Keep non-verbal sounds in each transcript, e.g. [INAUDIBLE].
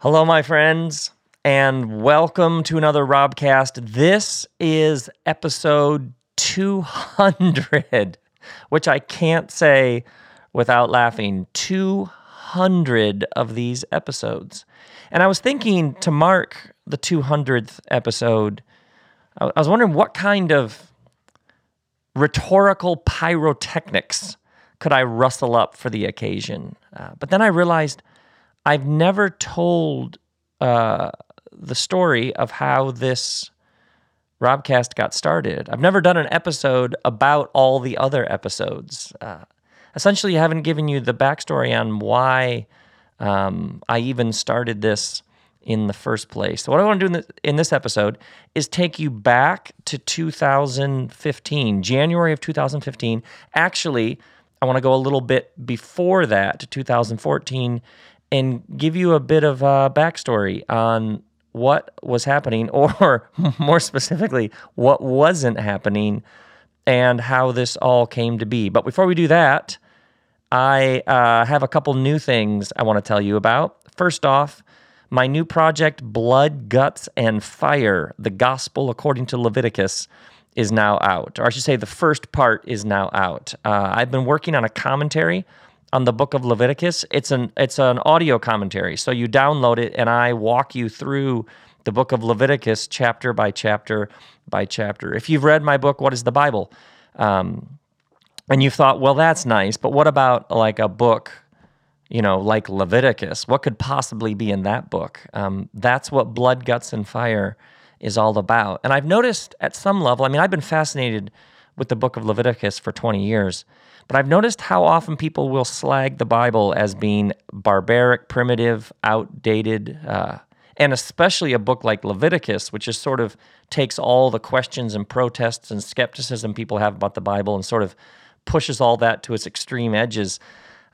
Hello, my friends, and welcome to another Robcast. This is episode 200, which I can't say without laughing. 200 of these episodes. And I was thinking to mark the 200th episode, I was wondering what kind of rhetorical pyrotechnics could I rustle up for the occasion. Uh, but then I realized I've never told uh, the story of how this Robcast got started. I've never done an episode about all the other episodes. Uh, essentially, I haven't given you the backstory on why um, I even started this in the first place. So, what I want to do in, the, in this episode is take you back to 2015, January of 2015. Actually, I want to go a little bit before that to 2014 and give you a bit of a backstory on what was happening, [LAUGHS] or more specifically, what wasn't happening, and how this all came to be. But before we do that, I uh, have a couple new things I want to tell you about. First off, my new project, Blood, Guts, and Fire The Gospel According to Leviticus, is now out. Or I should say, the first part is now out. Uh, I've been working on a commentary on the book of Leviticus. It's an it's an audio commentary. So you download it and I walk you through the book of Leviticus chapter by chapter by chapter. If you've read my book, What is the Bible? Um, and you've thought, well, that's nice, but what about like a book, you know, like Leviticus? What could possibly be in that book? Um, that's what Blood, Guts, and Fire is all about. And I've noticed at some level, I mean, I've been fascinated with the book of Leviticus for 20 years. But I've noticed how often people will slag the Bible as being barbaric, primitive, outdated, uh, and especially a book like Leviticus, which just sort of takes all the questions and protests and skepticism people have about the Bible and sort of pushes all that to its extreme edges.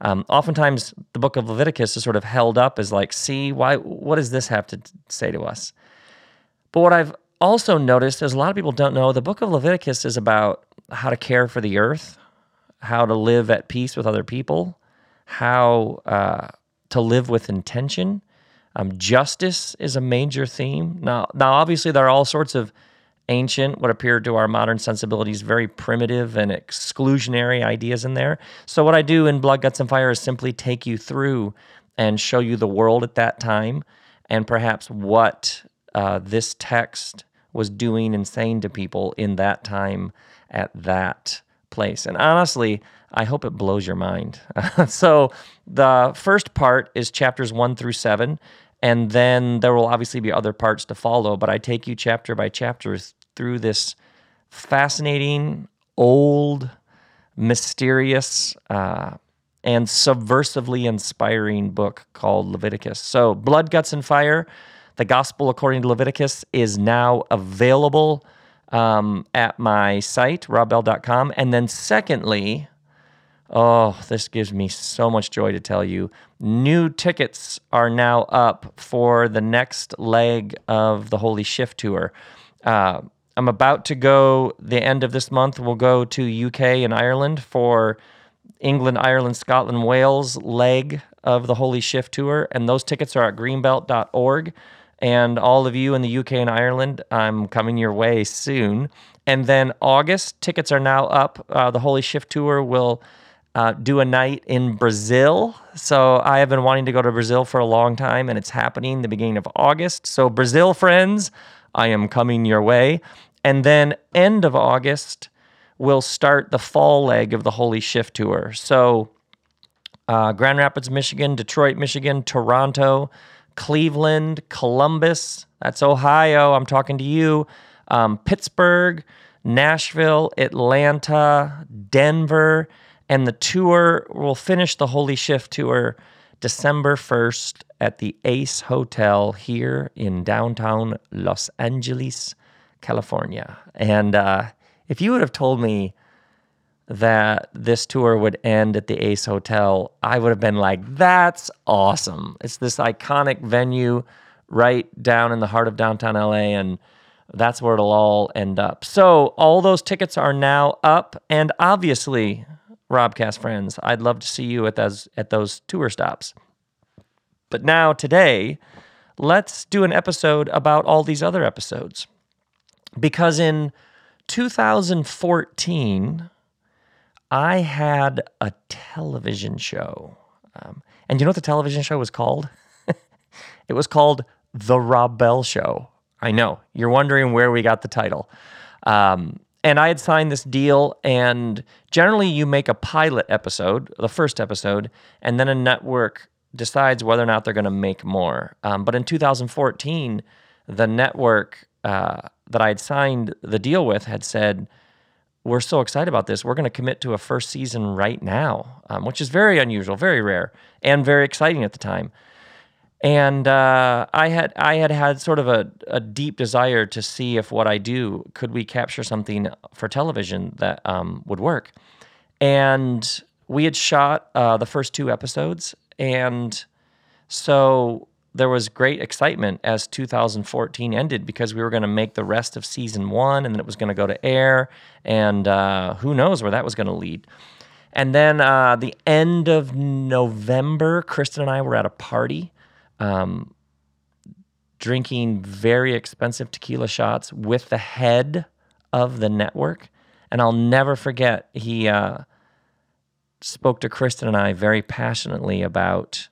Um, oftentimes, the book of Leviticus is sort of held up as like, see, why? What does this have to say to us? But what I've also noticed is a lot of people don't know the book of Leviticus is about how to care for the earth, how to live at peace with other people, how uh, to live with intention. Um, justice is a major theme. Now, now, obviously, there are all sorts of ancient, what appear to our modern sensibilities, very primitive and exclusionary ideas in there. So, what I do in Blood, Guts, and Fire is simply take you through and show you the world at that time and perhaps what uh, this text was doing and saying to people in that time at that place. And honestly, I hope it blows your mind. [LAUGHS] so, the first part is chapters one through seven, and then there will obviously be other parts to follow. But I take you chapter by chapter through this fascinating, old, mysterious, uh, and subversively inspiring book called Leviticus. So, Blood, Guts, and Fire, the Gospel according to Leviticus, is now available um, at my site, robbell.com. And then, secondly, oh, this gives me so much joy to tell you. New tickets are now up for the next leg of the Holy Shift Tour. Uh, I'm about to go the end of this month. We'll go to UK and Ireland for England, Ireland, Scotland, Wales leg of the Holy Shift Tour. And those tickets are at greenbelt.org. And all of you in the UK and Ireland, I'm coming your way soon. And then August, tickets are now up. Uh, the Holy Shift Tour will uh, do a night in Brazil. So I have been wanting to go to Brazil for a long time, and it's happening the beginning of August. So, Brazil friends, I am coming your way. And then, end of August, we'll start the fall leg of the Holy Shift Tour. So, uh, Grand Rapids, Michigan, Detroit, Michigan, Toronto, Cleveland, Columbus, that's Ohio. I'm talking to you. Um, Pittsburgh, Nashville, Atlanta, Denver, and the tour will finish the Holy Shift tour December 1st at the Ace Hotel here in downtown Los Angeles, California. And uh, if you would have told me that this tour would end at the Ace Hotel, I would have been like, that's awesome. It's this iconic venue right down in the heart of downtown LA, and that's where it'll all end up. So, all those tickets are now up, and obviously, Robcast friends, I'd love to see you at those at those tour stops. But now today, let's do an episode about all these other episodes. Because in 2014, I had a television show. Um, and you know what the television show was called? [LAUGHS] it was called The Rob Bell Show. I know. You're wondering where we got the title. Um, and I had signed this deal, and generally you make a pilot episode, the first episode, and then a network decides whether or not they're going to make more. Um, but in 2014, the network uh, that I had signed the deal with had said, We're so excited about this. We're going to commit to a first season right now, um, which is very unusual, very rare, and very exciting at the time. And uh, I had I had had sort of a, a deep desire to see if what I do could we capture something for television that um, would work. And we had shot uh, the first two episodes, and so there was great excitement as 2014 ended because we were going to make the rest of season one and then it was going to go to air. And uh, who knows where that was going to lead. And then uh, the end of November, Kristen and I were at a party um, drinking very expensive tequila shots with the head of the network. And I'll never forget, he uh, spoke to Kristen and I very passionately about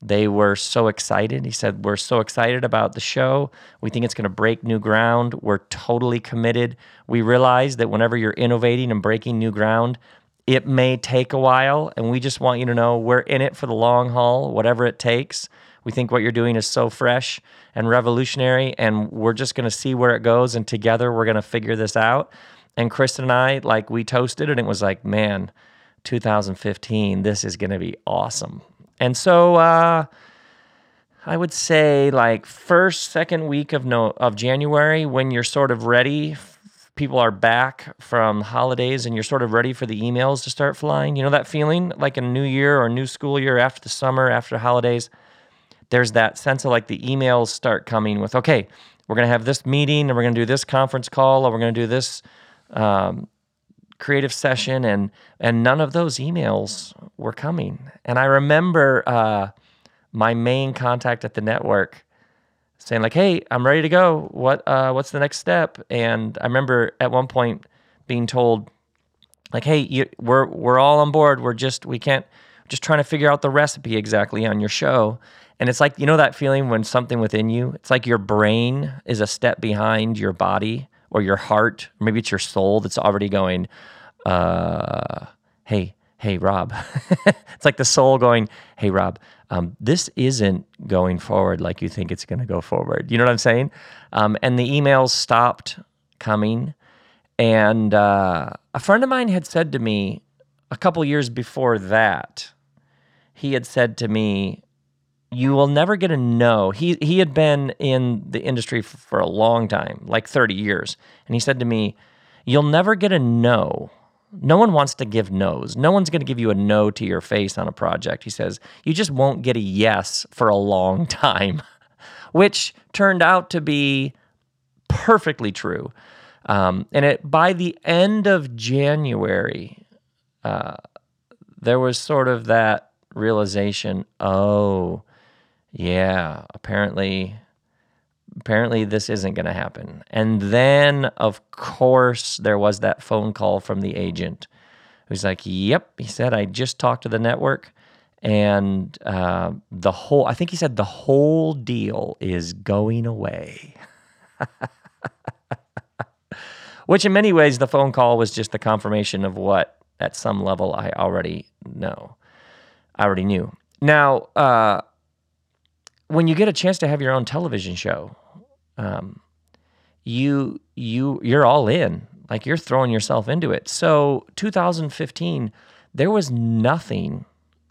they were so excited. He said, We're so excited about the show. We think it's going to break new ground. We're totally committed. We realize that whenever you're innovating and breaking new ground, it may take a while. And we just want you to know we're in it for the long haul, whatever it takes. We think what you're doing is so fresh and revolutionary, and we're just going to see where it goes. And together we're going to figure this out. And Kristen and I, like, we toasted, and it was like, man, 2015, this is going to be awesome. And so uh, I would say like first, second week of no of January when you're sort of ready. People are back from holidays and you're sort of ready for the emails to start flying. You know that feeling like a new year or new school year after the summer, after holidays. There's that sense of like the emails start coming with, okay, we're going to have this meeting and we're going to do this conference call or we're going to do this um, creative session and and none of those emails were coming. And i remember uh, my main contact at the network saying like hey i'm ready to go. What uh, what's the next step? And i remember at one point being told like hey you, we're we're all on board. We're just we can't just trying to figure out the recipe exactly on your show. And it's like you know that feeling when something within you it's like your brain is a step behind your body or your heart, or maybe it's your soul that's already going, uh, hey, hey, Rob. [LAUGHS] it's like the soul going, hey, Rob, um, this isn't going forward like you think it's going to go forward. You know what I'm saying? Um, and the emails stopped coming. And uh, a friend of mine had said to me a couple years before that, he had said to me, you will never get a no. He he had been in the industry for a long time, like 30 years. And he said to me, "You'll never get a no. No one wants to give no's. No one's going to give you a no to your face on a project." He says, "You just won't get a yes for a long [LAUGHS] time." Which turned out to be perfectly true. Um, and it by the end of January, uh, there was sort of that realization, oh, yeah, apparently apparently this isn't going to happen. And then of course there was that phone call from the agent who's like, "Yep," he said, "I just talked to the network and uh, the whole I think he said the whole deal is going away." [LAUGHS] Which in many ways the phone call was just the confirmation of what at some level I already know. I already knew. Now, uh, when you get a chance to have your own television show, um, you you you're all in. Like you're throwing yourself into it. So 2015, there was nothing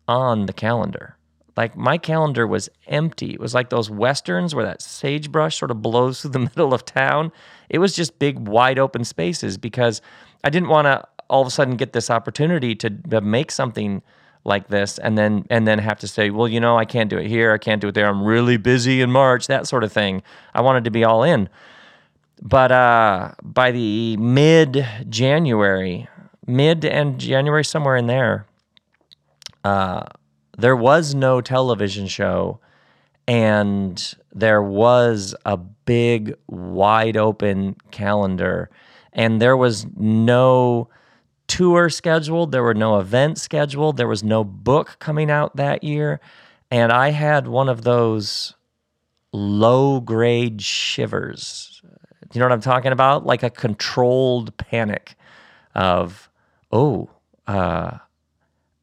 on the calendar. Like my calendar was empty. It was like those westerns where that sagebrush sort of blows through the [LAUGHS] middle of town. It was just big, wide open spaces because I didn't want to all of a sudden get this opportunity to, to make something like this and then and then have to say well you know i can't do it here. I can't do it there. I'm really busy in march that sort of thing. I wanted to be all in. But uh, by the mid january mid and january somewhere in there uh, there was no television show and there was a big, wide open calendar, and there was no tour scheduled, there were no events scheduled, there was no book coming out that year. And I had one of those low grade shivers. You know what I'm talking about? Like a controlled panic of, oh, uh,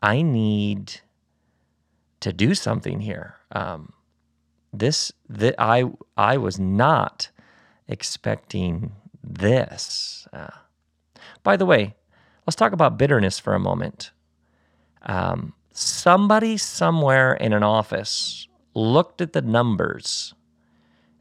I need to do something here. Um, this that I I was not expecting this. Uh, by the way, let's talk about bitterness for a moment. Um, somebody somewhere in an office looked at the numbers,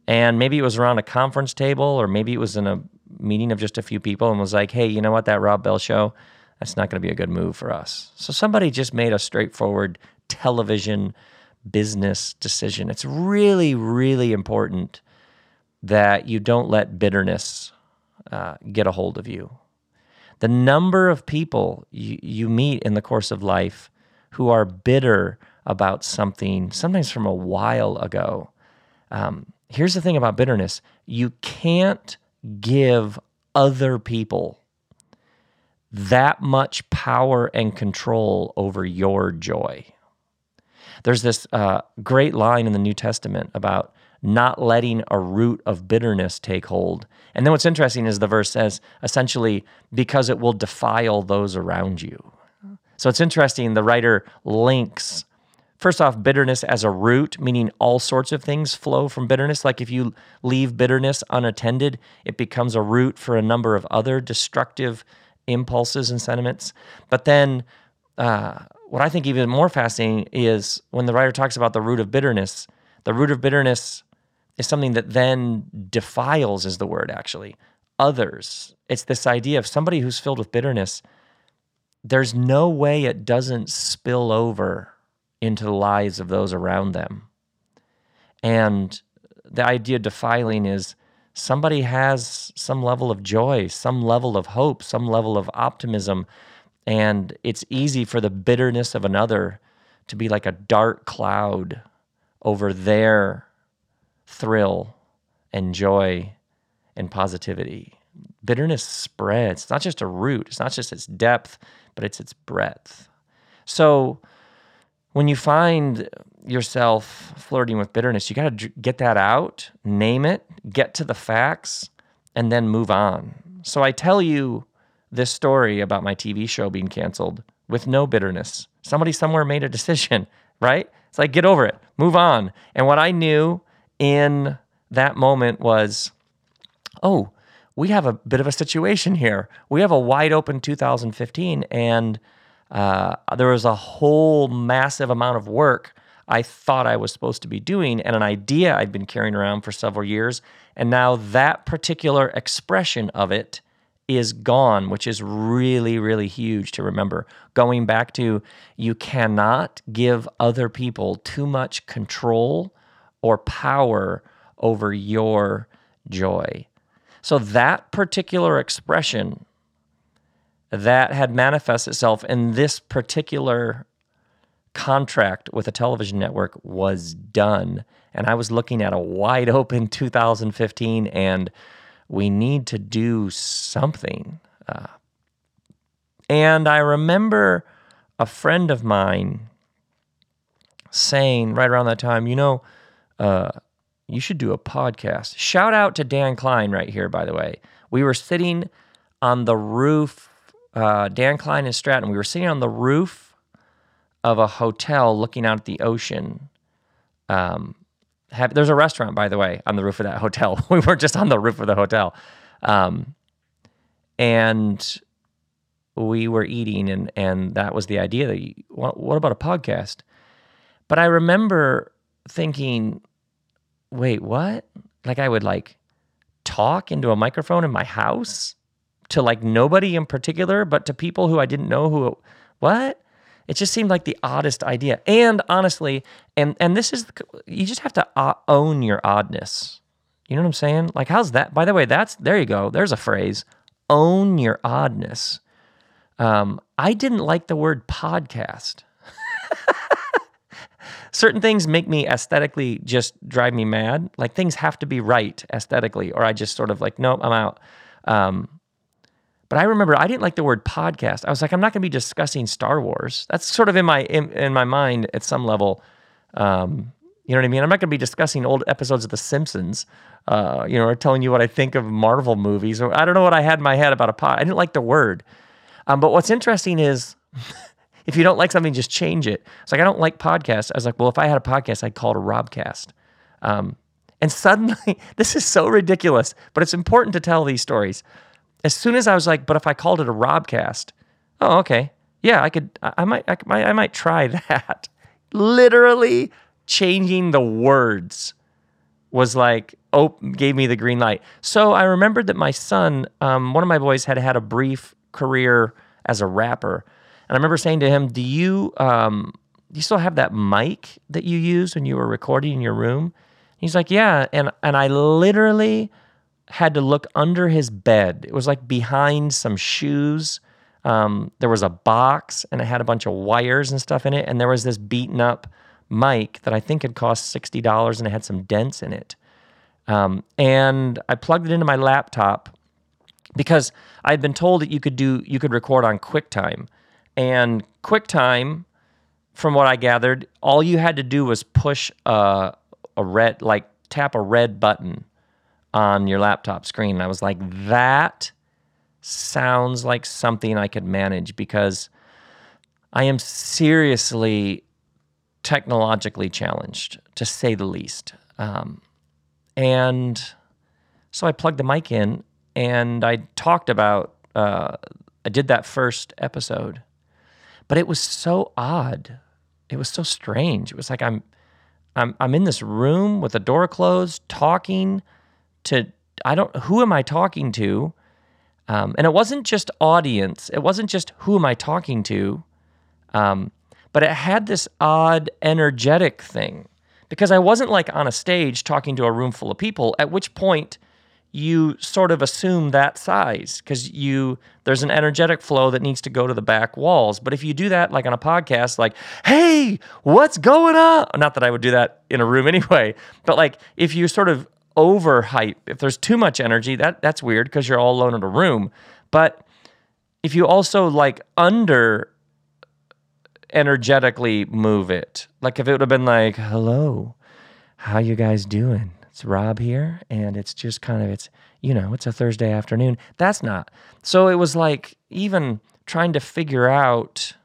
and maybe it was around a conference table, or maybe it was in a meeting of just a few people, and was like, "Hey, you know what? That Rob Bell show." That's not going to be a good move for us. So somebody just made a straightforward television business decision. It's really, really important that you don't let bitterness uh, get a hold of you. The number of people you, you meet in the course of life who are bitter about something, sometimes from a while ago. Um, here's the thing about bitterness you can't give other people that much power and control over your joy. There's this uh, great line in the New Testament about not letting a root of bitterness take hold. And then what's interesting is the verse says essentially, because it will defile those around you. So it's interesting, the writer links, first off, bitterness as a root, meaning all sorts of things flow from bitterness. Like if you leave bitterness unattended, it becomes a root for a number of other destructive impulses and sentiments. But then, uh, what I think even more fascinating is when the writer talks about the root of bitterness. The root of bitterness is something that then defiles, is the word actually, others. It's this idea of somebody who's filled with bitterness. There's no way it doesn't spill over into the lives of those around them. And the idea of defiling is somebody has some level of joy, some level of hope, some level of optimism and it's easy for the bitterness of another to be like a dark cloud over their thrill and joy and positivity. Bitterness spreads. It's not just a root, it's not just its depth, but it's its breadth. So when you find yourself flirting with bitterness, you got to get that out, name it, get to the facts, and then move on. So I tell you this story about my TV show being canceled with no bitterness. Somebody somewhere made a decision, [LAUGHS] right? It's like, get over it, move on. And what I knew in that moment was, oh, we have a bit of a situation here. We have a wide open 2015, and uh, there was a whole massive amount of work I thought I was supposed to be doing and an idea I'd been carrying around for several years. And now that particular expression of it is gone, which is really, really huge to remember. Going back to you cannot give other people too much control or power over your joy. So, that particular expression that had manifested itself in this particular contract with a television network was done. And I was looking at a wide open 2015 and we need to do something. Uh, and I remember a friend of mine saying right around that time, you know, uh, you should do a podcast. Shout out to Dan Klein right here, by the way. We were sitting on the roof, uh, Dan Klein and Stratton, we were sitting on the roof of a hotel looking out at the ocean. Um, have, there's a restaurant, by the way, on the roof of that hotel. [LAUGHS] we weren't just on the roof of the hotel. Um, and we were eating, and, and that was the idea that, you, what, what about a podcast? But I remember thinking, wait, what? Like I would like talk into a microphone in my house to like nobody in particular, but to people who I didn't know who, what? It just seemed like the oddest idea. And honestly, and and this is you just have to uh, own your oddness. You know what I'm saying? Like how's that? By the way, that's there you go. There's a phrase. Own your oddness. Um, I didn't like the word podcast. [LAUGHS] certain things make me aesthetically just drive me mad. Like things have to be right aesthetically, or I just sort of like, nope, I'm out. Um, but I remember I didn't like the word podcast. I was like, I'm not going to be discussing Star Wars. That's sort of in my in, in my mind at some level. Um, you know what I mean? I'm not going to be discussing old episodes of The Simpsons, uh, you know, or telling you what I think of Marvel movies. Or I don't know what I had in my head about a pod. I didn't like the word. Um, but what's interesting is [LAUGHS] if you don't like something, just change it. It's like, I don't like podcasts. I was like, well, if I had a podcast, I'd call it a Robcast. Um, and suddenly, [LAUGHS] this is so ridiculous, but it's important to tell these stories. As soon as I was like, but if I called it a Robcast, oh, okay. Yeah, I could, I, I might, I, I might try [LAUGHS] that. Literally changing the words was like, oh, gave me the green light. So I remembered that my son, um, one of my boys, had had a brief career as a rapper. And I remember saying to him, "Do you um, do you still have that mic that you used when you were recording in your room?" He's like, "Yeah." And and I literally had to look under his bed. It was like behind some shoes. Um, there was a box and it had a bunch of wires and stuff in it. And there was this beaten up mic that I think had cost sixty dollars and it had some dents in it. Um, and I plugged it into my laptop because I had been told that you could do you could record on QuickTime. And QuickTime, from what I gathered, all you had to do was push a, a red, like tap a red button on your laptop screen. And I was like, that sounds like something I could manage because I am seriously technologically challenged, to say the least. Um, and so I plugged the mic in and I talked about, uh, I did that first episode but it was so odd. It was so strange. It was like I'm I'm I'm in this room with the door closed, talking to I don't who am I talking to? Um, and it wasn't just audience. It wasn't just who am I talking to, um, but it had this odd energetic thing because I wasn't like on a stage talking to a room full of people. At which point you sort of assume that size because you there's an energetic flow that needs to go to the back walls. But if you do that like on a podcast like hey what's going on? Not that i would do that in a room [LAUGHS] anyway but like if you sort of overhype if there's too much energy that that's weird because you're all alone in a room. But if you also like under energetically move it like if it would have been like hello how you guys doing it's Rob here, and it's just kind of it's you know it's a Thursday afternoon. That's not. So it was like even trying to figure out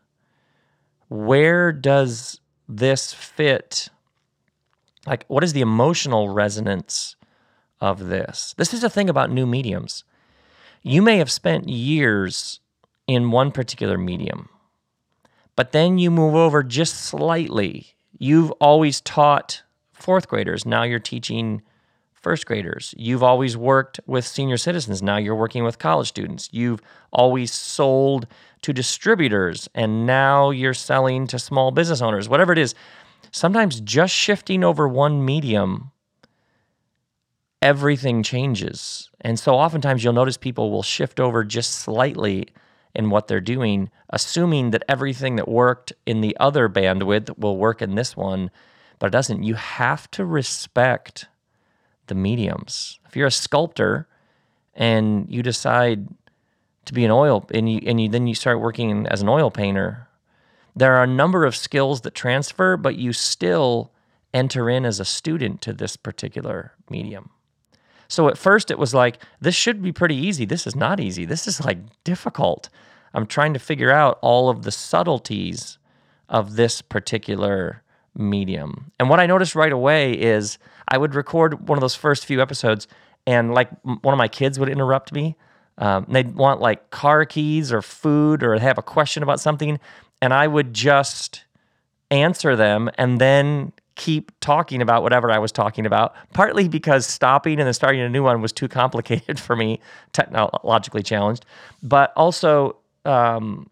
where does this fit like what is the emotional resonance of this this is the thing about new mediums you may have spent years in one particular medium but then you move over just slightly you've always taught fourth graders. Now you're teaching first graders. You've always worked with senior citizens. Now you're working with college students. You've always sold to distributors and now you're selling to small business owners, whatever it is. Sometimes just shifting over one medium, everything changes. And so oftentimes you'll notice people will shift over just slightly in what they're doing, assuming that everything that worked in the other bandwidth will work in this one but it doesn't. You have to respect the mediums. If you're a sculptor and you decide to be an oil and you and you then you start working as an oil painter, there are a number of skills that transfer, but you still enter in as a student to this particular medium. So at first it was like this should be pretty easy. This is not easy. This is like difficult. I'm trying to figure out all of the subtleties of this particular medium. And what I noticed right away is I would record one of those first few episodes, and like one of my kids would interrupt me. Um, they'd want like car keys or food or have a question about something, and I would just answer them and then keep talking about whatever I was talking about, partly because stopping and then starting a new one was too [LAUGHS] complicated for me, technologically challenged. But also, um,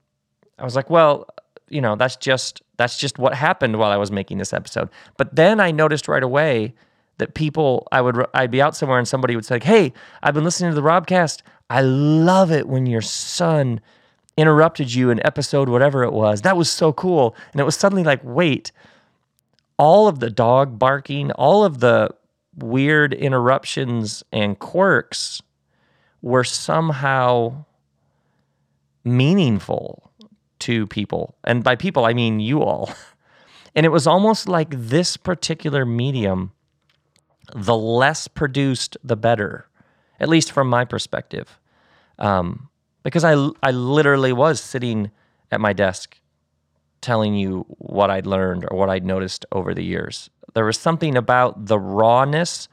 I was like, well, you know, that's just that's just what happened while I was making this episode. But then I noticed right away that people I would I'd be out somewhere and somebody would say, "Hey, I've been listening to the Robcast. I love it when your son interrupted you in episode whatever it was. That was so cool." And it was suddenly like, "Wait, all of the dog barking, all of the weird interruptions and quirks were somehow meaningful to people. And by people, I mean you all. And it was almost like this particular medium, the less produced, the better, at least from my perspective. Um, because I, I literally was sitting at my desk telling you what I'd learned or what I'd noticed over the years. There was something about the rawness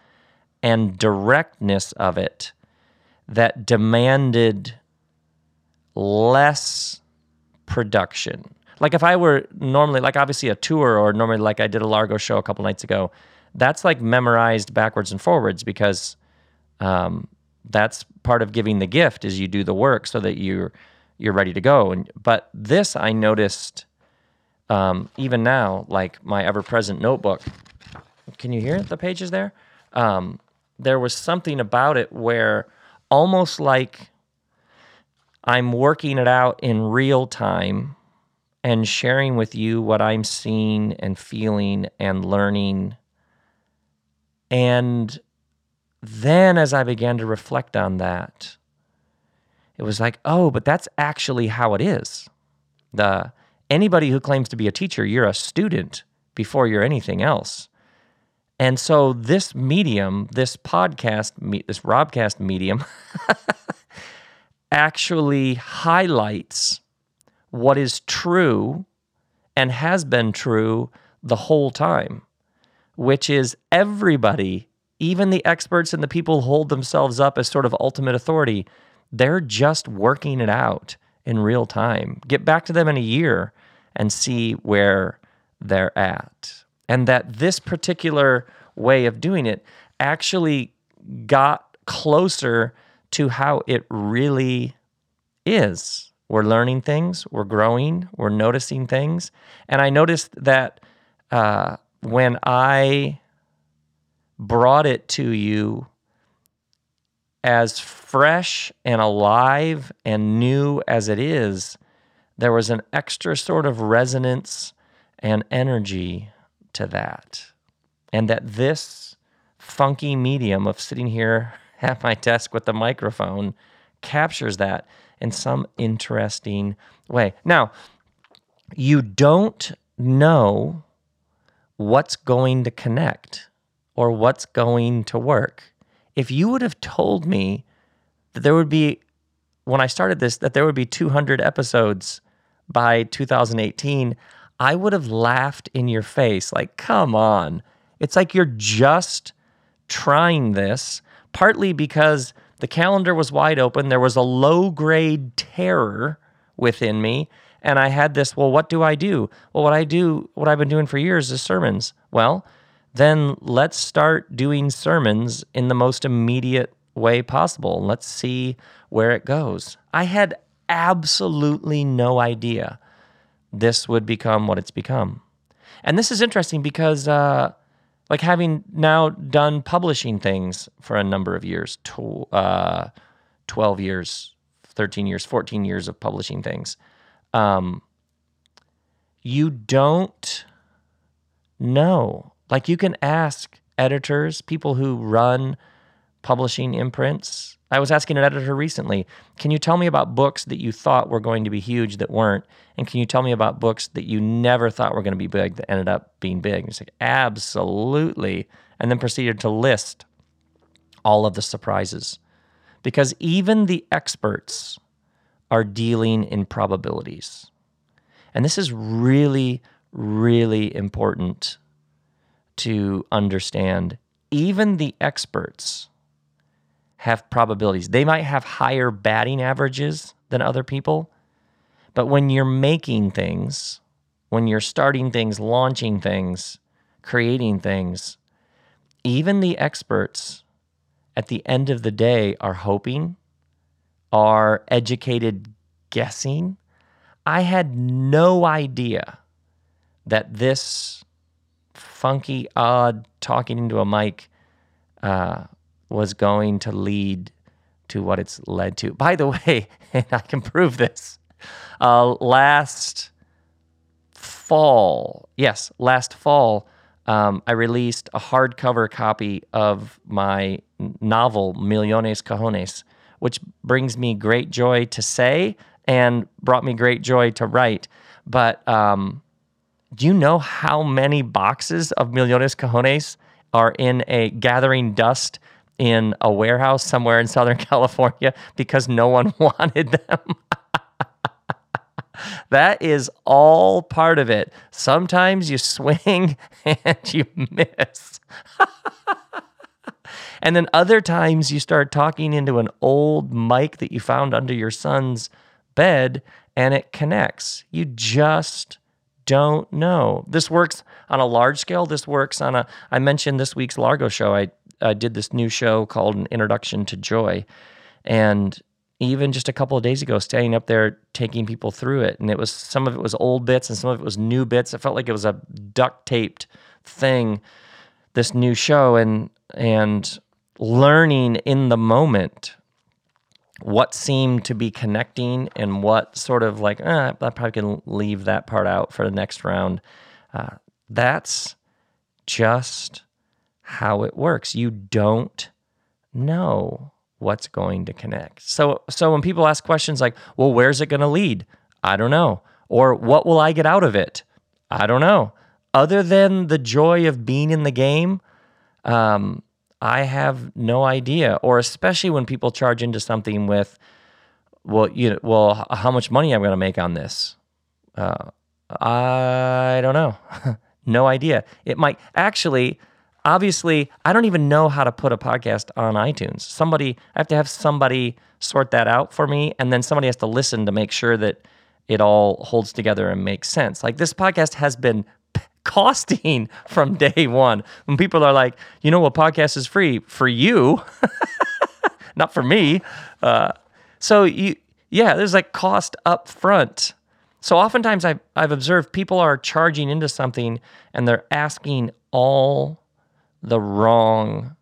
and directness of it that demanded less production. Like if I were normally like obviously a tour or normally like I did a Largo show a couple nights ago, that's like memorized backwards and forwards because um, that's part of giving the gift is you do the work so that you're you're ready to go. And but this I noticed um, even now, like my ever-present notebook. Can you hear the pages there? Um, there was something about it where almost like I'm working it out in real time and sharing with you what I'm seeing and feeling and learning. And then as I began to reflect on that, it was like, oh, but that's actually how it is. The anybody who claims to be a teacher, you're a student before you're anything else. And so this medium, this podcast, this Robcast medium, [LAUGHS] actually highlights what is true and has been true the whole time, which is everybody, even the experts and the people who hold themselves up as sort of ultimate authority, they're just working it out in real time. Get back to them in a year and see where they're at. And that this particular way of doing it actually got closer to how it really is we're learning things, we're growing, we're noticing things. And I noticed that uh, when I brought it to you as fresh and alive and new as it is, there was an extra sort of resonance and energy to that. And that this funky medium of sitting here at my desk with the microphone captures that in some interesting way. Now, you don't know what's going to connect or what's going to work. If you would have told me that there would be, when I started this, that there would be 200 episodes by 2018, I would have laughed in your face. Like, come on. It's like you're just trying this, partly because the calendar was wide open. There was a low grade terror within me. And I had this, well, what do I do? Well, what I do, what I've been doing for years is sermons. Well, then let's start doing sermons in the most immediate way possible. Let's see where it goes. I had absolutely no idea this would become what it's become. And this is interesting because uh, like having now done publishing things for a number of years, tw- uh, 12 years, 13 years, 14 years of publishing things, um, you don't know. Like you can ask editors, people who run publishing imprints, I was asking an editor recently, can you tell me about books that you thought were going to be huge that weren't? And can you tell me about books that you never thought were going to be big that ended up being big? And like, absolutely. And then proceeded to list all of the surprises. Because even the experts are dealing in probabilities. And this is really, really important to understand. Even the experts have probabilities. They might have higher batting averages than other people, but when you're making things, when you're starting things, launching things, creating things, even the experts at the end of the day are hoping, are educated guessing. I had no idea that this funky, odd talking into a mic uh, was going to lead to what it's led to. By the [LAUGHS] way, and I can prove this, uh, last fall, yes, last fall, um, I released a hardcover copy of my novel, Millones Cajones, which brings me great joy to say and brought me great joy to write. But um, do you know how many boxes of Millones Cajones are in a gathering dust in a warehouse somewhere in Southern [LAUGHS] California because no one [LAUGHS] wanted them? [LAUGHS] that is all part of it. Sometimes you swing and you miss. and then other times you start talking into an old mic that you found under your son's bed and it connects. You just don't know. This works on a large scale. This works on a, I mentioned this week's Largo show. I, I did this new show called An Introduction to Joy. And even just a couple of days ago, standing up there taking people through it. And it was some of it was old bits and some of it was new bits. It felt like it was a duct taped thing, this new show, and and learning in the moment what seemed to be connecting and what sort of like, eh, I probably can leave that part out for the next round. Uh, that's just how it works. You don't know what's going to connect. So so when people ask questions like, "Well, where's it going to lead?" I don't know. Or what will I get out of it? I don't know. Other than the joy of being in the game, um, I have no idea. Or especially when people charge into something with, well, you know, well, how much money I'm going to make on this? Uh, I don't know. [LAUGHS] no idea. It might actually obviously I don't even know how to put a podcast on iTunes. Somebody I have to have somebody sort that out for me and then somebody has to listen to make sure that it all holds together and makes sense. Like this podcast has been [LAUGHS] costing from day 1. When people are like, "You know what podcast is free for you, [LAUGHS] not for me." Uh, so you yeah, there's like cost up front. So oftentimes I've, I've observed people are charging into something and they're asking all the wrong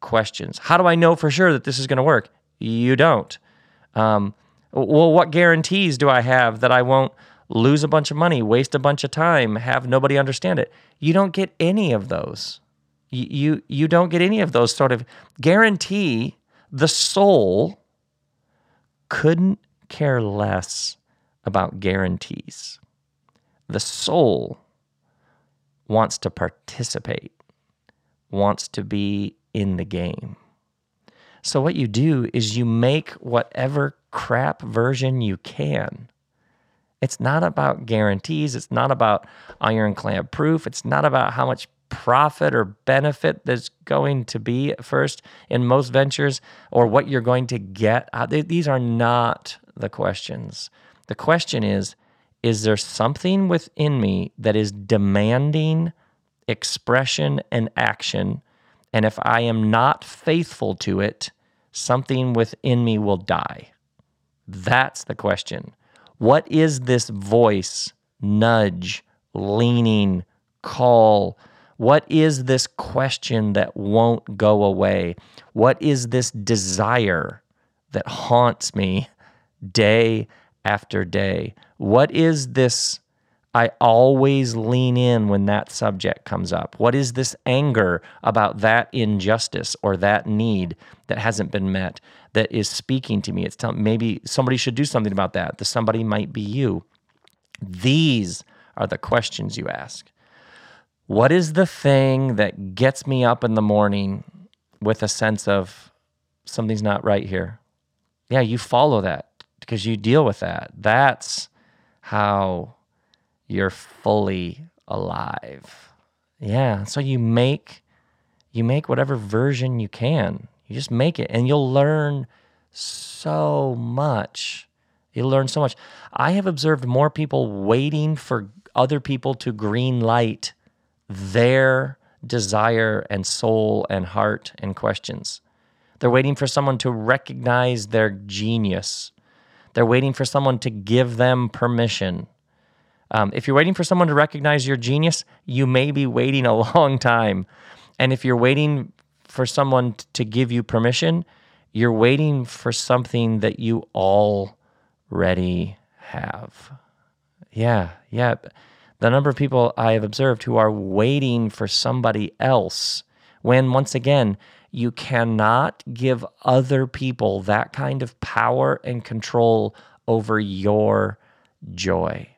questions. How do I know for sure that this is going to work? You don't. Um, well, what guarantees do I have that I won't lose a bunch of money, waste a bunch of time, have nobody understand it? You don't get any of those. You, you, you don't get any of those sort of guarantee. The soul couldn't care less about guarantees. The soul wants to participate wants to be in the game. So, what you do is you make whatever crap version you can. It's not about guarantees. It's not about ironclad proof. It's not about how much profit or benefit there's going to be at first in most ventures or what you're going to get. Uh, these are not the questions. The question is Is there something within me that is demanding expression, and action. And if I am not faithful to it, something within me will die. That's the question. What is this voice, nudge, leaning, call? What is this question that won't go away? What is this desire that haunts me day after day? What is this I always lean in when that subject comes up. What is this anger about that injustice or that need that hasn't been met that is speaking to me? It's telling maybe somebody should do something about that. The somebody might be you. These are the questions you ask. What is the thing that gets me up in the morning with a sense of something's not right here? Yeah, you follow that because you deal with that. That's how you're fully alive. Yeah. So you make you make whatever version you can. You just make it and you'll learn so much. You'll learn so much. I have observed more people waiting for other people to green light their desire and soul and heart and questions. They're waiting for someone to recognize their genius. They're waiting for someone to give them permission. Um, if you're waiting for someone to recognize your genius, you may be waiting a [LAUGHS] long time. And if you're waiting for someone to give you permission, you're waiting for something that you already have. Yeah, yeah. the number of people I have observed who are waiting for somebody else when, once again, you cannot give other people that kind of power and control over your joy.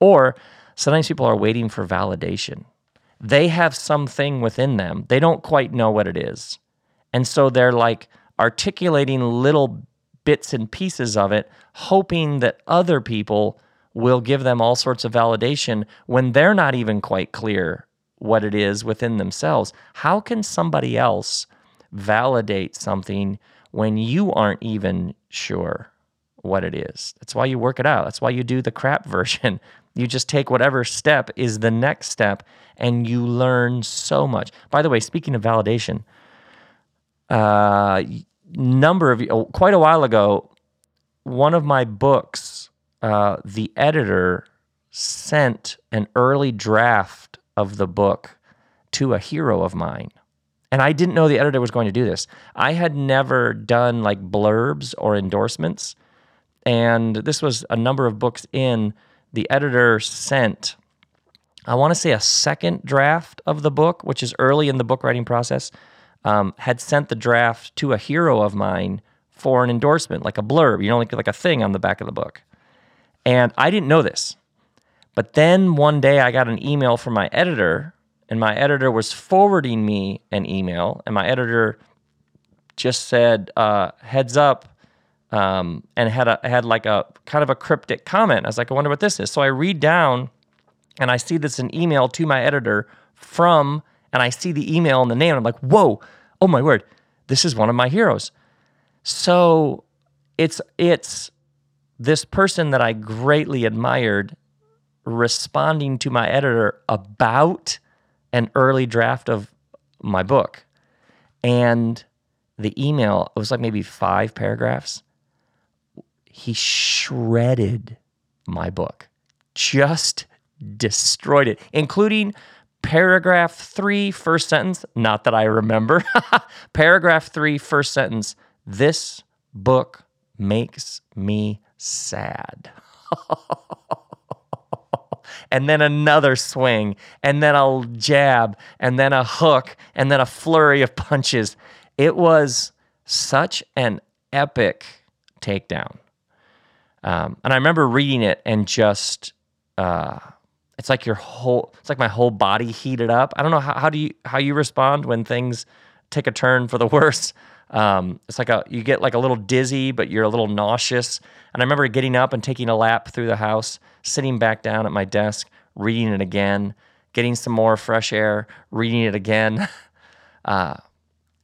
Or sometimes people are waiting for validation. They have something within them, they don't quite know what it is. And so they're like articulating little bits and pieces of it, hoping that other people will give them all sorts of validation when they're not even quite clear what it is within themselves. How can somebody else validate something when you aren't even sure what it is? That's why you work it out. That's why you do the crap [LAUGHS] version. You just take whatever step is the next step and you learn so much. By the way, speaking of validation, uh, number of oh, quite a while ago, one of my books, uh, the editor sent an early draft of the book to a hero of mine. And I didn't know the editor was going to do this. I had never done like blurbs or endorsements. And this was a number of books in. The editor sent, I want to say, a second draft of the book, which is early in the book writing process um, had sent the draft to a hero of mine for an endorsement, like a blurb, you know, like, like a thing on the back of the book. And I didn't know this. But then one day I got an email from my editor, and my editor was forwarding me an email, and my editor just said, uh, heads up, um, and had a had like a kind of a cryptic comment. I was like, I wonder what this is. So I read down, and I see this an email to my editor from and I see the email and the name, and I'm like, whoa, oh my word, this is one of my heroes. So it's it's this person that I greatly admired responding to my editor about an early draft of my book. And the email, it was like maybe five paragraphs. He shredded my book, just destroyed it, including Paragraph three, first sentence, not that I remember. [LAUGHS] Paragraph three, first sentence, this book makes me sad. [LAUGHS] and then another swing, and then a jab, and then a hook, and then a flurry of punches. It was such an epic takedown. Um, and I remember reading it and just uh, it's like your whole it's like my whole body heated up. I don't know how, how do you how you respond when things take a turn for the [LAUGHS] worse? Um, it's like a you get like a little dizzy but you're a little nauseous. And i remember getting up and taking a lap through the house sitting back down at my desk reading it again getting some more fresh air reading it again. [LAUGHS] Uh,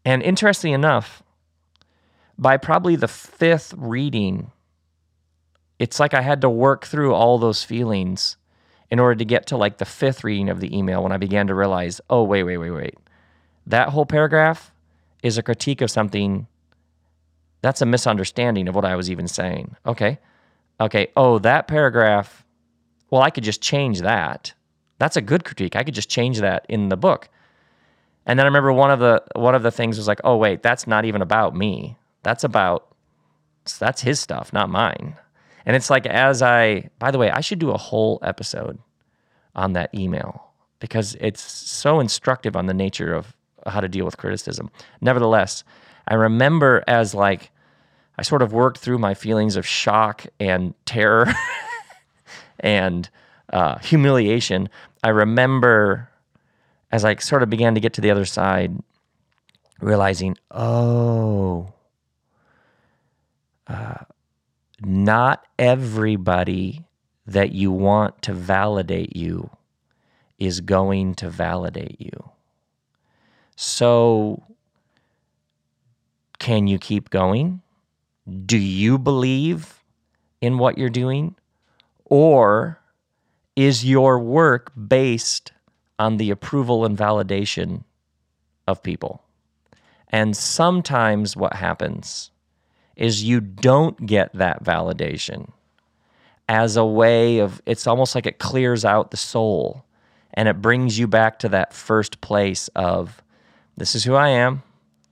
and interesting enough by probably the fifth reading it's like i had to work through all those feelings in order to get to like the fifth reading of the email when I began to realize, oh, wait, wait, wait, wait. That whole paragraph is a critique of something that's a misunderstanding of what I was even saying. Okay. Okay. Oh, that paragraph, well, I could just change that. That's a good critique. I could just change that in the book. And then I remember one of the one of the things was like, oh wait, that's not even about me. That's about that's his stuff, not mine. And it's like, as I, by the way, I should do a whole episode on that email because it's so instructive on the nature of how to deal with criticism. Nevertheless, I remember as like, I sort of worked through my feelings of shock and terror [LAUGHS] and uh, humiliation. I remember as I sort of began to get to the other side, realizing, oh, uh, not everybody that you want to validate you is going to validate you. So, can you keep going? Do you believe in what you're doing? Or is your work based on the approval and validation of people? And sometimes what happens is you don't get that validation as a way of it's almost like it clears out the soul and it brings you back to that first place of this is who I am,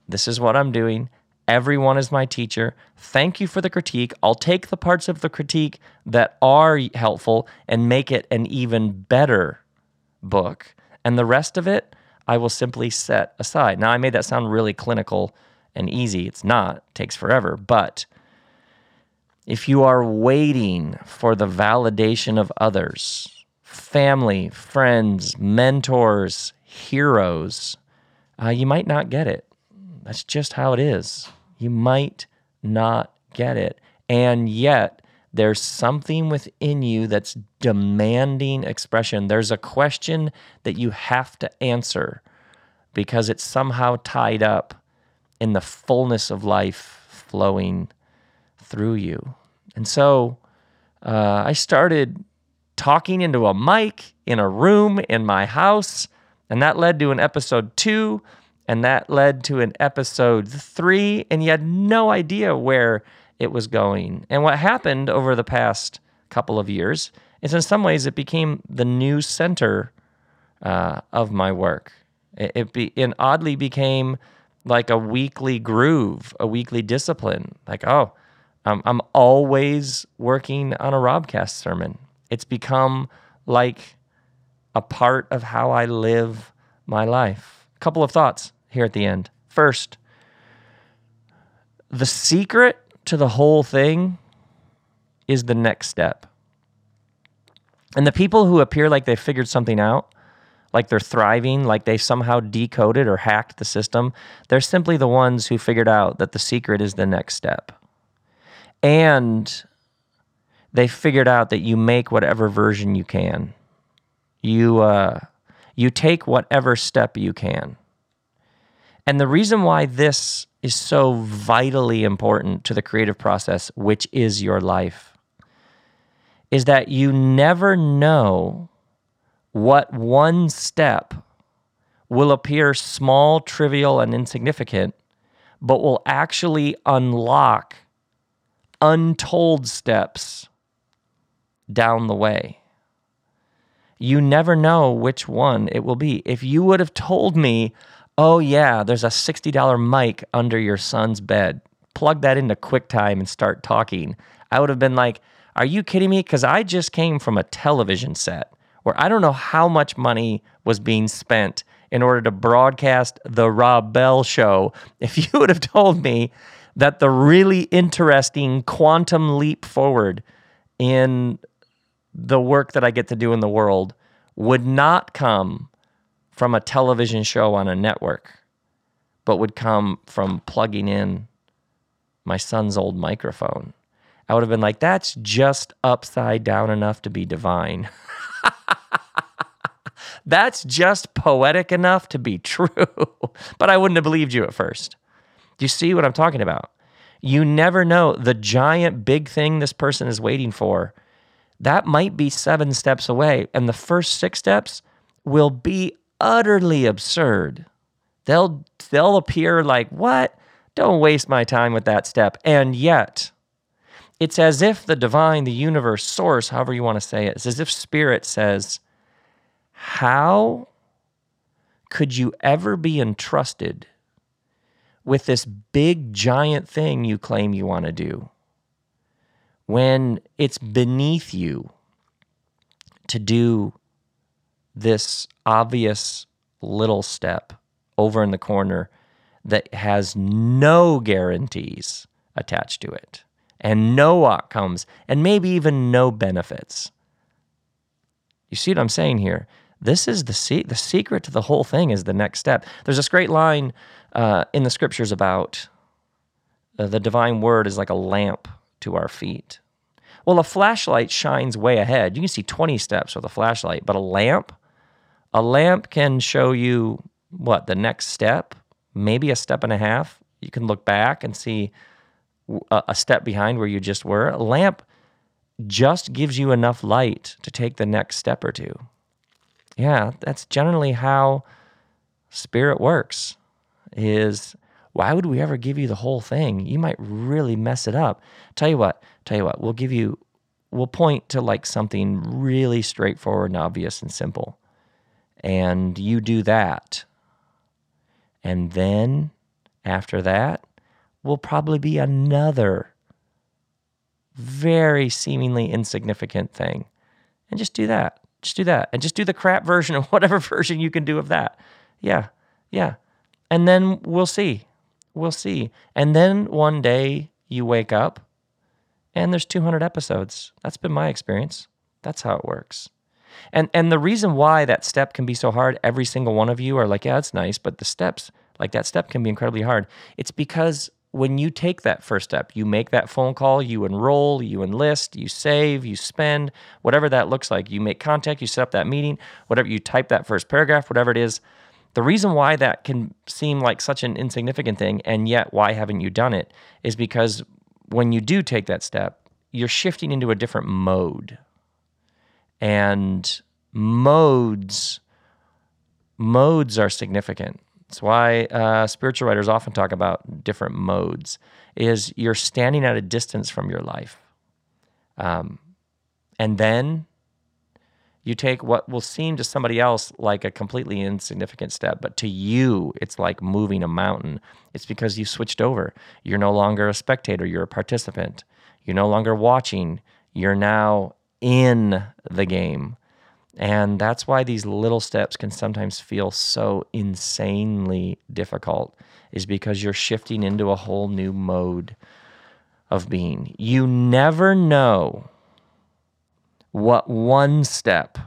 this is what I'm doing. Everyone is my teacher. Thank you for the critique. I'll take the parts of the critique that are helpful and make it an even better book. And the rest of it, I will simply set aside. Now, I made that sound really clinical and easy. It's not, it takes forever. But if you are waiting for the validation of others, family, friends, mentors, heroes, uh, you might not get it. That's just how it is. You might not get it. And yet, there's something within you that's demanding expression. There's a question that you have to answer because it's somehow tied up in the fullness of life flowing through you. And so uh, I started talking into a mic in a room in my house, and that led to an episode two, and that led to an episode three, and you had no idea where it was going. And what happened over the past couple of years is, in some ways, it became the new center uh, of my work. It, it, be, it oddly became like a weekly groove, a weekly discipline. Like, oh, I'm, I'm always working on a Robcast sermon. It's become like a part of how I live my life. A couple of thoughts here at the end. First, the secret to the whole thing is the next step. And the people who appear like they figured something out, like they're thriving, like they somehow decoded or hacked the system, they're simply the ones who figured out that the secret is the next step. And they figured out that you make whatever version you can. You uh, you take whatever step you can. And the reason why this is so vitally important to the creative process, which is your life, is that you never know what one step will appear small, trivial, and insignificant, but will actually unlock untold steps down the way. You never know which one it will be. If you would have told me, oh, yeah, there's a $60 mic under your son's bed, plug that into QuickTime and start talking, I would have been like, are you kidding me? Because I just came from a television set where I don't know how much money was being spent in order to broadcast the Rob Bell show. [LAUGHS] If you would have told me that the really interesting quantum leap forward in the work that I get to do in the world would not come from a television show on a network, but would come from plugging in my son's old microphone. I would have been like, that's just upside down enough to be divine. [LAUGHS] [LAUGHS] that's just poetic enough to be true. [LAUGHS] but I wouldn't have believed you at first. Do you see what I'm talking about? You never know the giant big thing this person is waiting for. That might be seven steps away. And the first six steps will be utterly absurd. They'll they'll appear like, what? Don't waste my time with that step. And yet, it's as if the divine, the universe, source, however you want to say it, it's as if spirit says, How could you ever be entrusted with this big, giant thing you claim you want to do when it's beneath you to do this obvious little step over in the corner that has no guarantees attached to it and no outcomes and maybe even no benefits. You see what I'm saying here? This is the se- the secret to the whole thing is the next step. There's this great line uh, in the scriptures about uh, the divine word is like a lamp to our feet. Well, a flashlight shines way ahead. You can see 20 steps with a flashlight, but a lamp, a lamp can show you what the next step, maybe a step and a half. You can look back and see a, step behind where you just were. A lamp just gives you enough light to take the next step or two. Yeah, that's generally how spirit works. Is why would we ever give you the whole thing? You might really mess it up. Tell you what, tell you what, we'll give you, we'll point to like something really straightforward and obvious and simple. And you do that. And then after that, will probably be another very seemingly insignificant thing. And just do that. Just do that. And just do the crap version of [LAUGHS] whatever version you can do of that. Yeah. Yeah. And then we'll see. We'll see. And then one day you wake up and there's 200 episodes. That's been my experience. That's how it works. And and the reason why that step can be so hard, every single one of you are like, yeah, it's nice, but the steps, like that step can be incredibly hard. It's because when you take that first step, you make that phone call, you enroll, you enlist, you save, you spend, whatever that looks like. You make contact, you set up that meeting, whatever you type that first paragraph, whatever it is. The reason why that can seem like such an insignificant thing, and yet why haven't you done it, is because when you do take that step, you're shifting into a different mode. And modes modes are significant. That's why uh, spiritual writers often talk about different modes. Is you're standing at a distance from your life, um, and then you take what will seem to somebody else like a completely insignificant step, but to you, it's like moving a mountain. It's because you switched over. You're no longer a spectator, you're a participant. You're no longer watching, you're now in the game. And that's why these little steps can sometimes feel so insanely difficult, is because you're shifting into a whole new mode of being. You never know what one step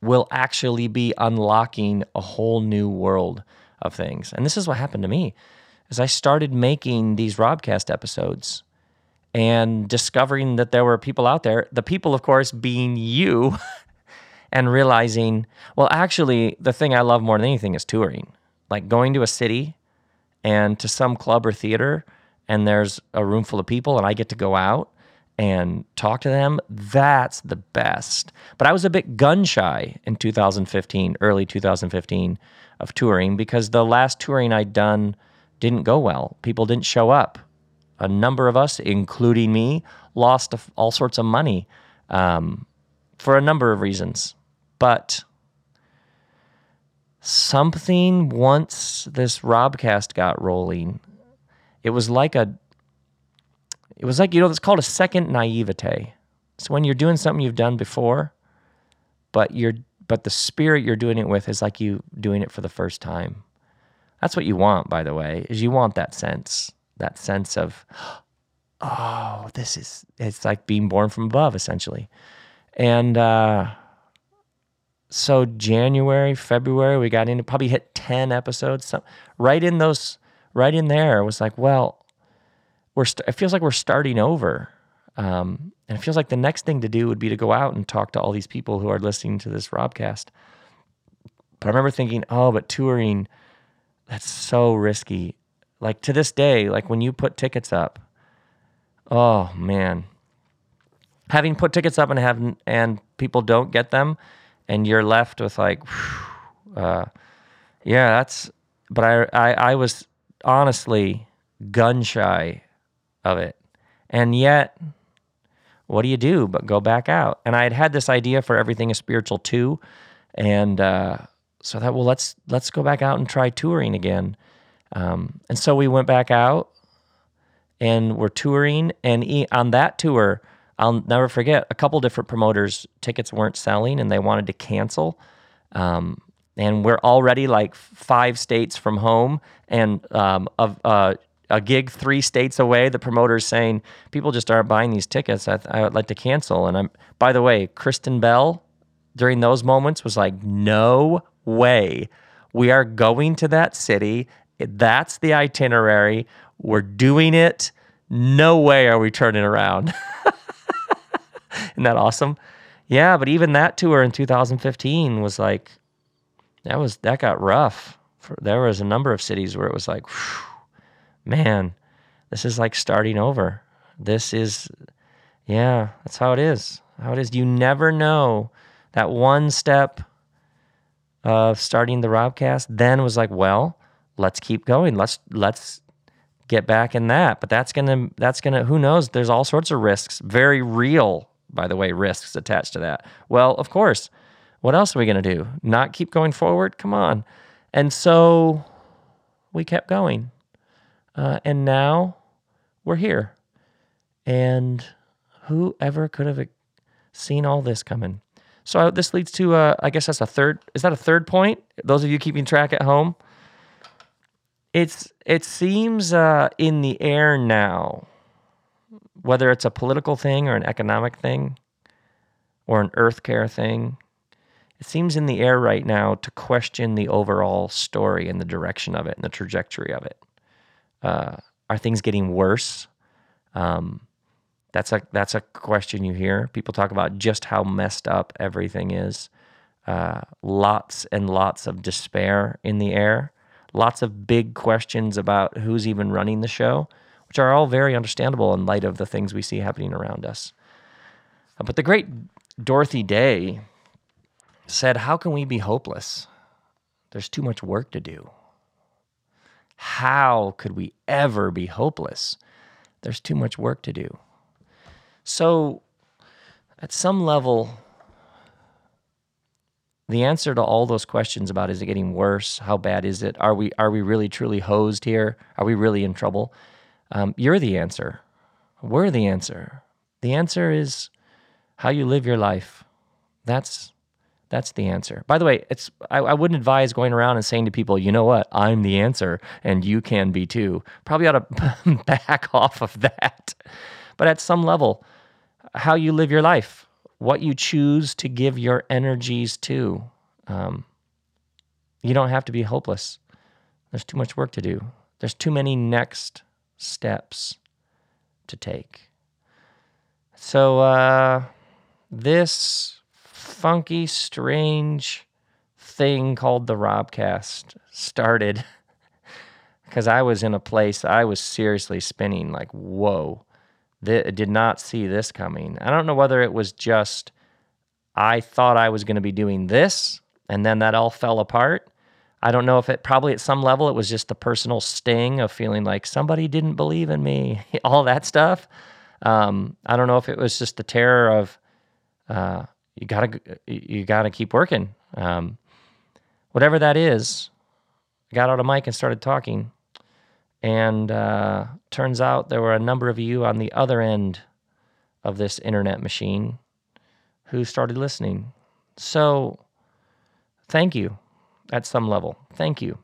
will actually be unlocking a whole new world of things. And this is what happened to me. As I started making these Robcast episodes, and discovering that there were people out there, the people, of course, being you, [LAUGHS] and realizing, well, actually, the thing I love more than anything is touring. Like going to a city and to some club or theater, and there's a room full of people, and I get to go out and talk to them. That's the best. But I was a bit gun shy in 2015, early 2015, of touring because the last touring I'd done didn't go well. People didn't show up a number of us, including me, lost all sorts of money um, for a number of reasons. But something once this Robcast got rolling, it was like a, it was like you know it's called a second naivete. So when you're doing something you've done before, but you're but the spirit you're doing it with is like you doing it for the first time. That's what you want, by the way, is you want that sense that sense of, oh, this is, it's like being born from above, essentially. And uh, so January, February, we got into probably hit 10 episodes. So right in those, right in there was like, well, we're, st- it feels like we're starting over. Um, and it feels like the next thing to do would be to go out and talk to all these people who are listening to this Robcast. But I remember thinking, oh, but touring, that's so risky like to this day, like when you put tickets up, oh man, having put tickets up and have and people don't get them, and you're left with like, [SIGHS] uh, yeah, that's. But I, I, I was honestly gun shy of it, and yet, what do you do but go back out? And I had had this idea for everything is spiritual too, and uh, so that well, let's let's go back out and try touring again um, and so we went back out and we're touring. And on that tour, I'll never forget a couple different promoters, tickets weren't selling and they wanted to cancel. Um, and we're already like five states from home and um, a, uh, a gig three states away. The promoter's saying people just aren't buying these tickets. I, I would like to cancel. And I'm, by the way, Kristen Bell during those moments was like, no way. We are going to that city that's the itinerary. We're doing it. No way are we turning around. [LAUGHS] Isn't that awesome? Yeah, but even that tour in 2015 was like, that was that got rough. For, there was a number of cities where it was like, whew, man, this is like starting over. This is, yeah, that's how it is. How it is. You never know that one step of starting the Robcast then was like, well, let's keep going. Let's let's get back in that. But that's gonna that's gonna who knows? There's all sorts of risks, very real, by the way, risks attached to that. Well, of course. What else are we gonna do? Not keep going forward? Come on. And so we kept going. Uh, and now we're here. And whoever could have seen all this coming? So this leads to, uh, I guess that's a third. Is that a third point? Those of you keeping track at home, it's it seems uh, in the air now, whether it's a political thing or an economic thing, or an earth care thing. It seems in the air right now to question the overall story and the direction of it and the trajectory of it. Uh, are things getting worse? Um, that's a that's a question you hear. People talk about just how messed up everything is. Uh, lots and lots of despair in the air. Lots of big questions about who's even running the show, which are all very understandable in light of the things we see happening around us. Uh, but the great Dorothy Day said, "How can we be hopeless? There's too much work to do." How could we ever be hopeless? There's too much work to do. So, at some level, the answer to all those questions about is it getting worse? How bad is it? Are we are we really truly hosed here? Are we really in trouble? Um, you're the answer. We're the answer. The answer is how you live your life. That's that's the answer. By the way, it's I, I, wouldn't advise going around and saying to people, you know what, I'm the answer and you can be too. Probably ought to [LAUGHS] back off of that. But at some level, how you live your life, what you choose to give your energies to. Um, you don't have to be hopeless. There's too much work to do. There's too many next steps to take. So, uh, this funky, strange thing called the Robcast started [LAUGHS] because I was in a place I was seriously spinning like, whoa, did not see this coming. I don't know whether it was just I thought I was going to be doing this and then that all fell apart. I don't know if it probably at some level it was just the personal sting of feeling like somebody didn't believe in me, [LAUGHS] all that stuff. Um, I don't know if it was just the terror of uh, you gotta you gotta keep working. Um, whatever that is, I got out a mic and started talking. And uh, turns out there were a number of you on the other end of this internet machine who started listening. So, thank you at some level. Thank you.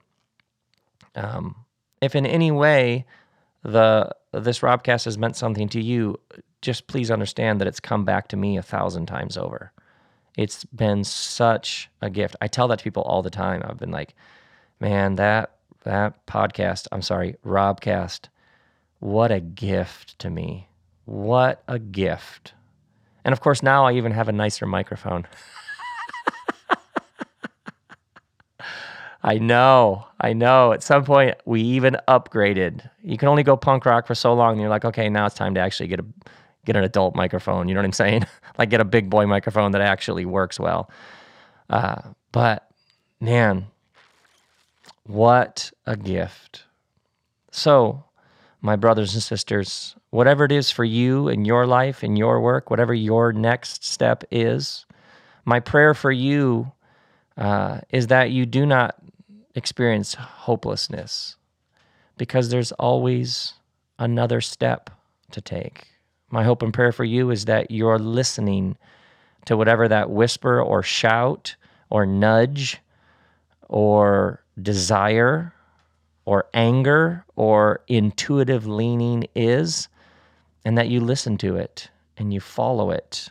Um, if in any way the this Robcast has meant something to you, just please understand that it's come back to me a thousand times over. It's been such a gift. I tell that to people all the time. I've been like, man, that that podcast, I'm sorry, Robcast, what a gift to me. What a gift. And of course, now I even have a nicer microphone. [LAUGHS] I know, I know. At some point, we even upgraded. You can only go punk rock for so long, and you're like, okay, now it's time to actually get a get an adult microphone. You know what I'm saying? [LAUGHS] like get a big boy microphone that actually works well. Uh, but man, what a gift. So, my brothers and sisters, whatever it is for you in your life, in your work, whatever your next step is, my prayer for you uh, is that you do not experience hopelessness because there's always another step to take. My hope and prayer for you is that you're listening to whatever that whisper or shout or nudge or desire or anger or intuitive leaning is, and that you listen to it and you follow it,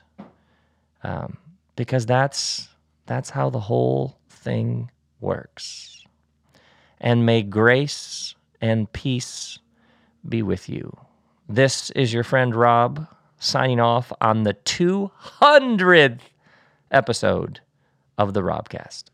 um, because that's that's how the whole thing works. And may grace and peace be with you. This is your friend Rob signing off on the 200th episode of the Robcast.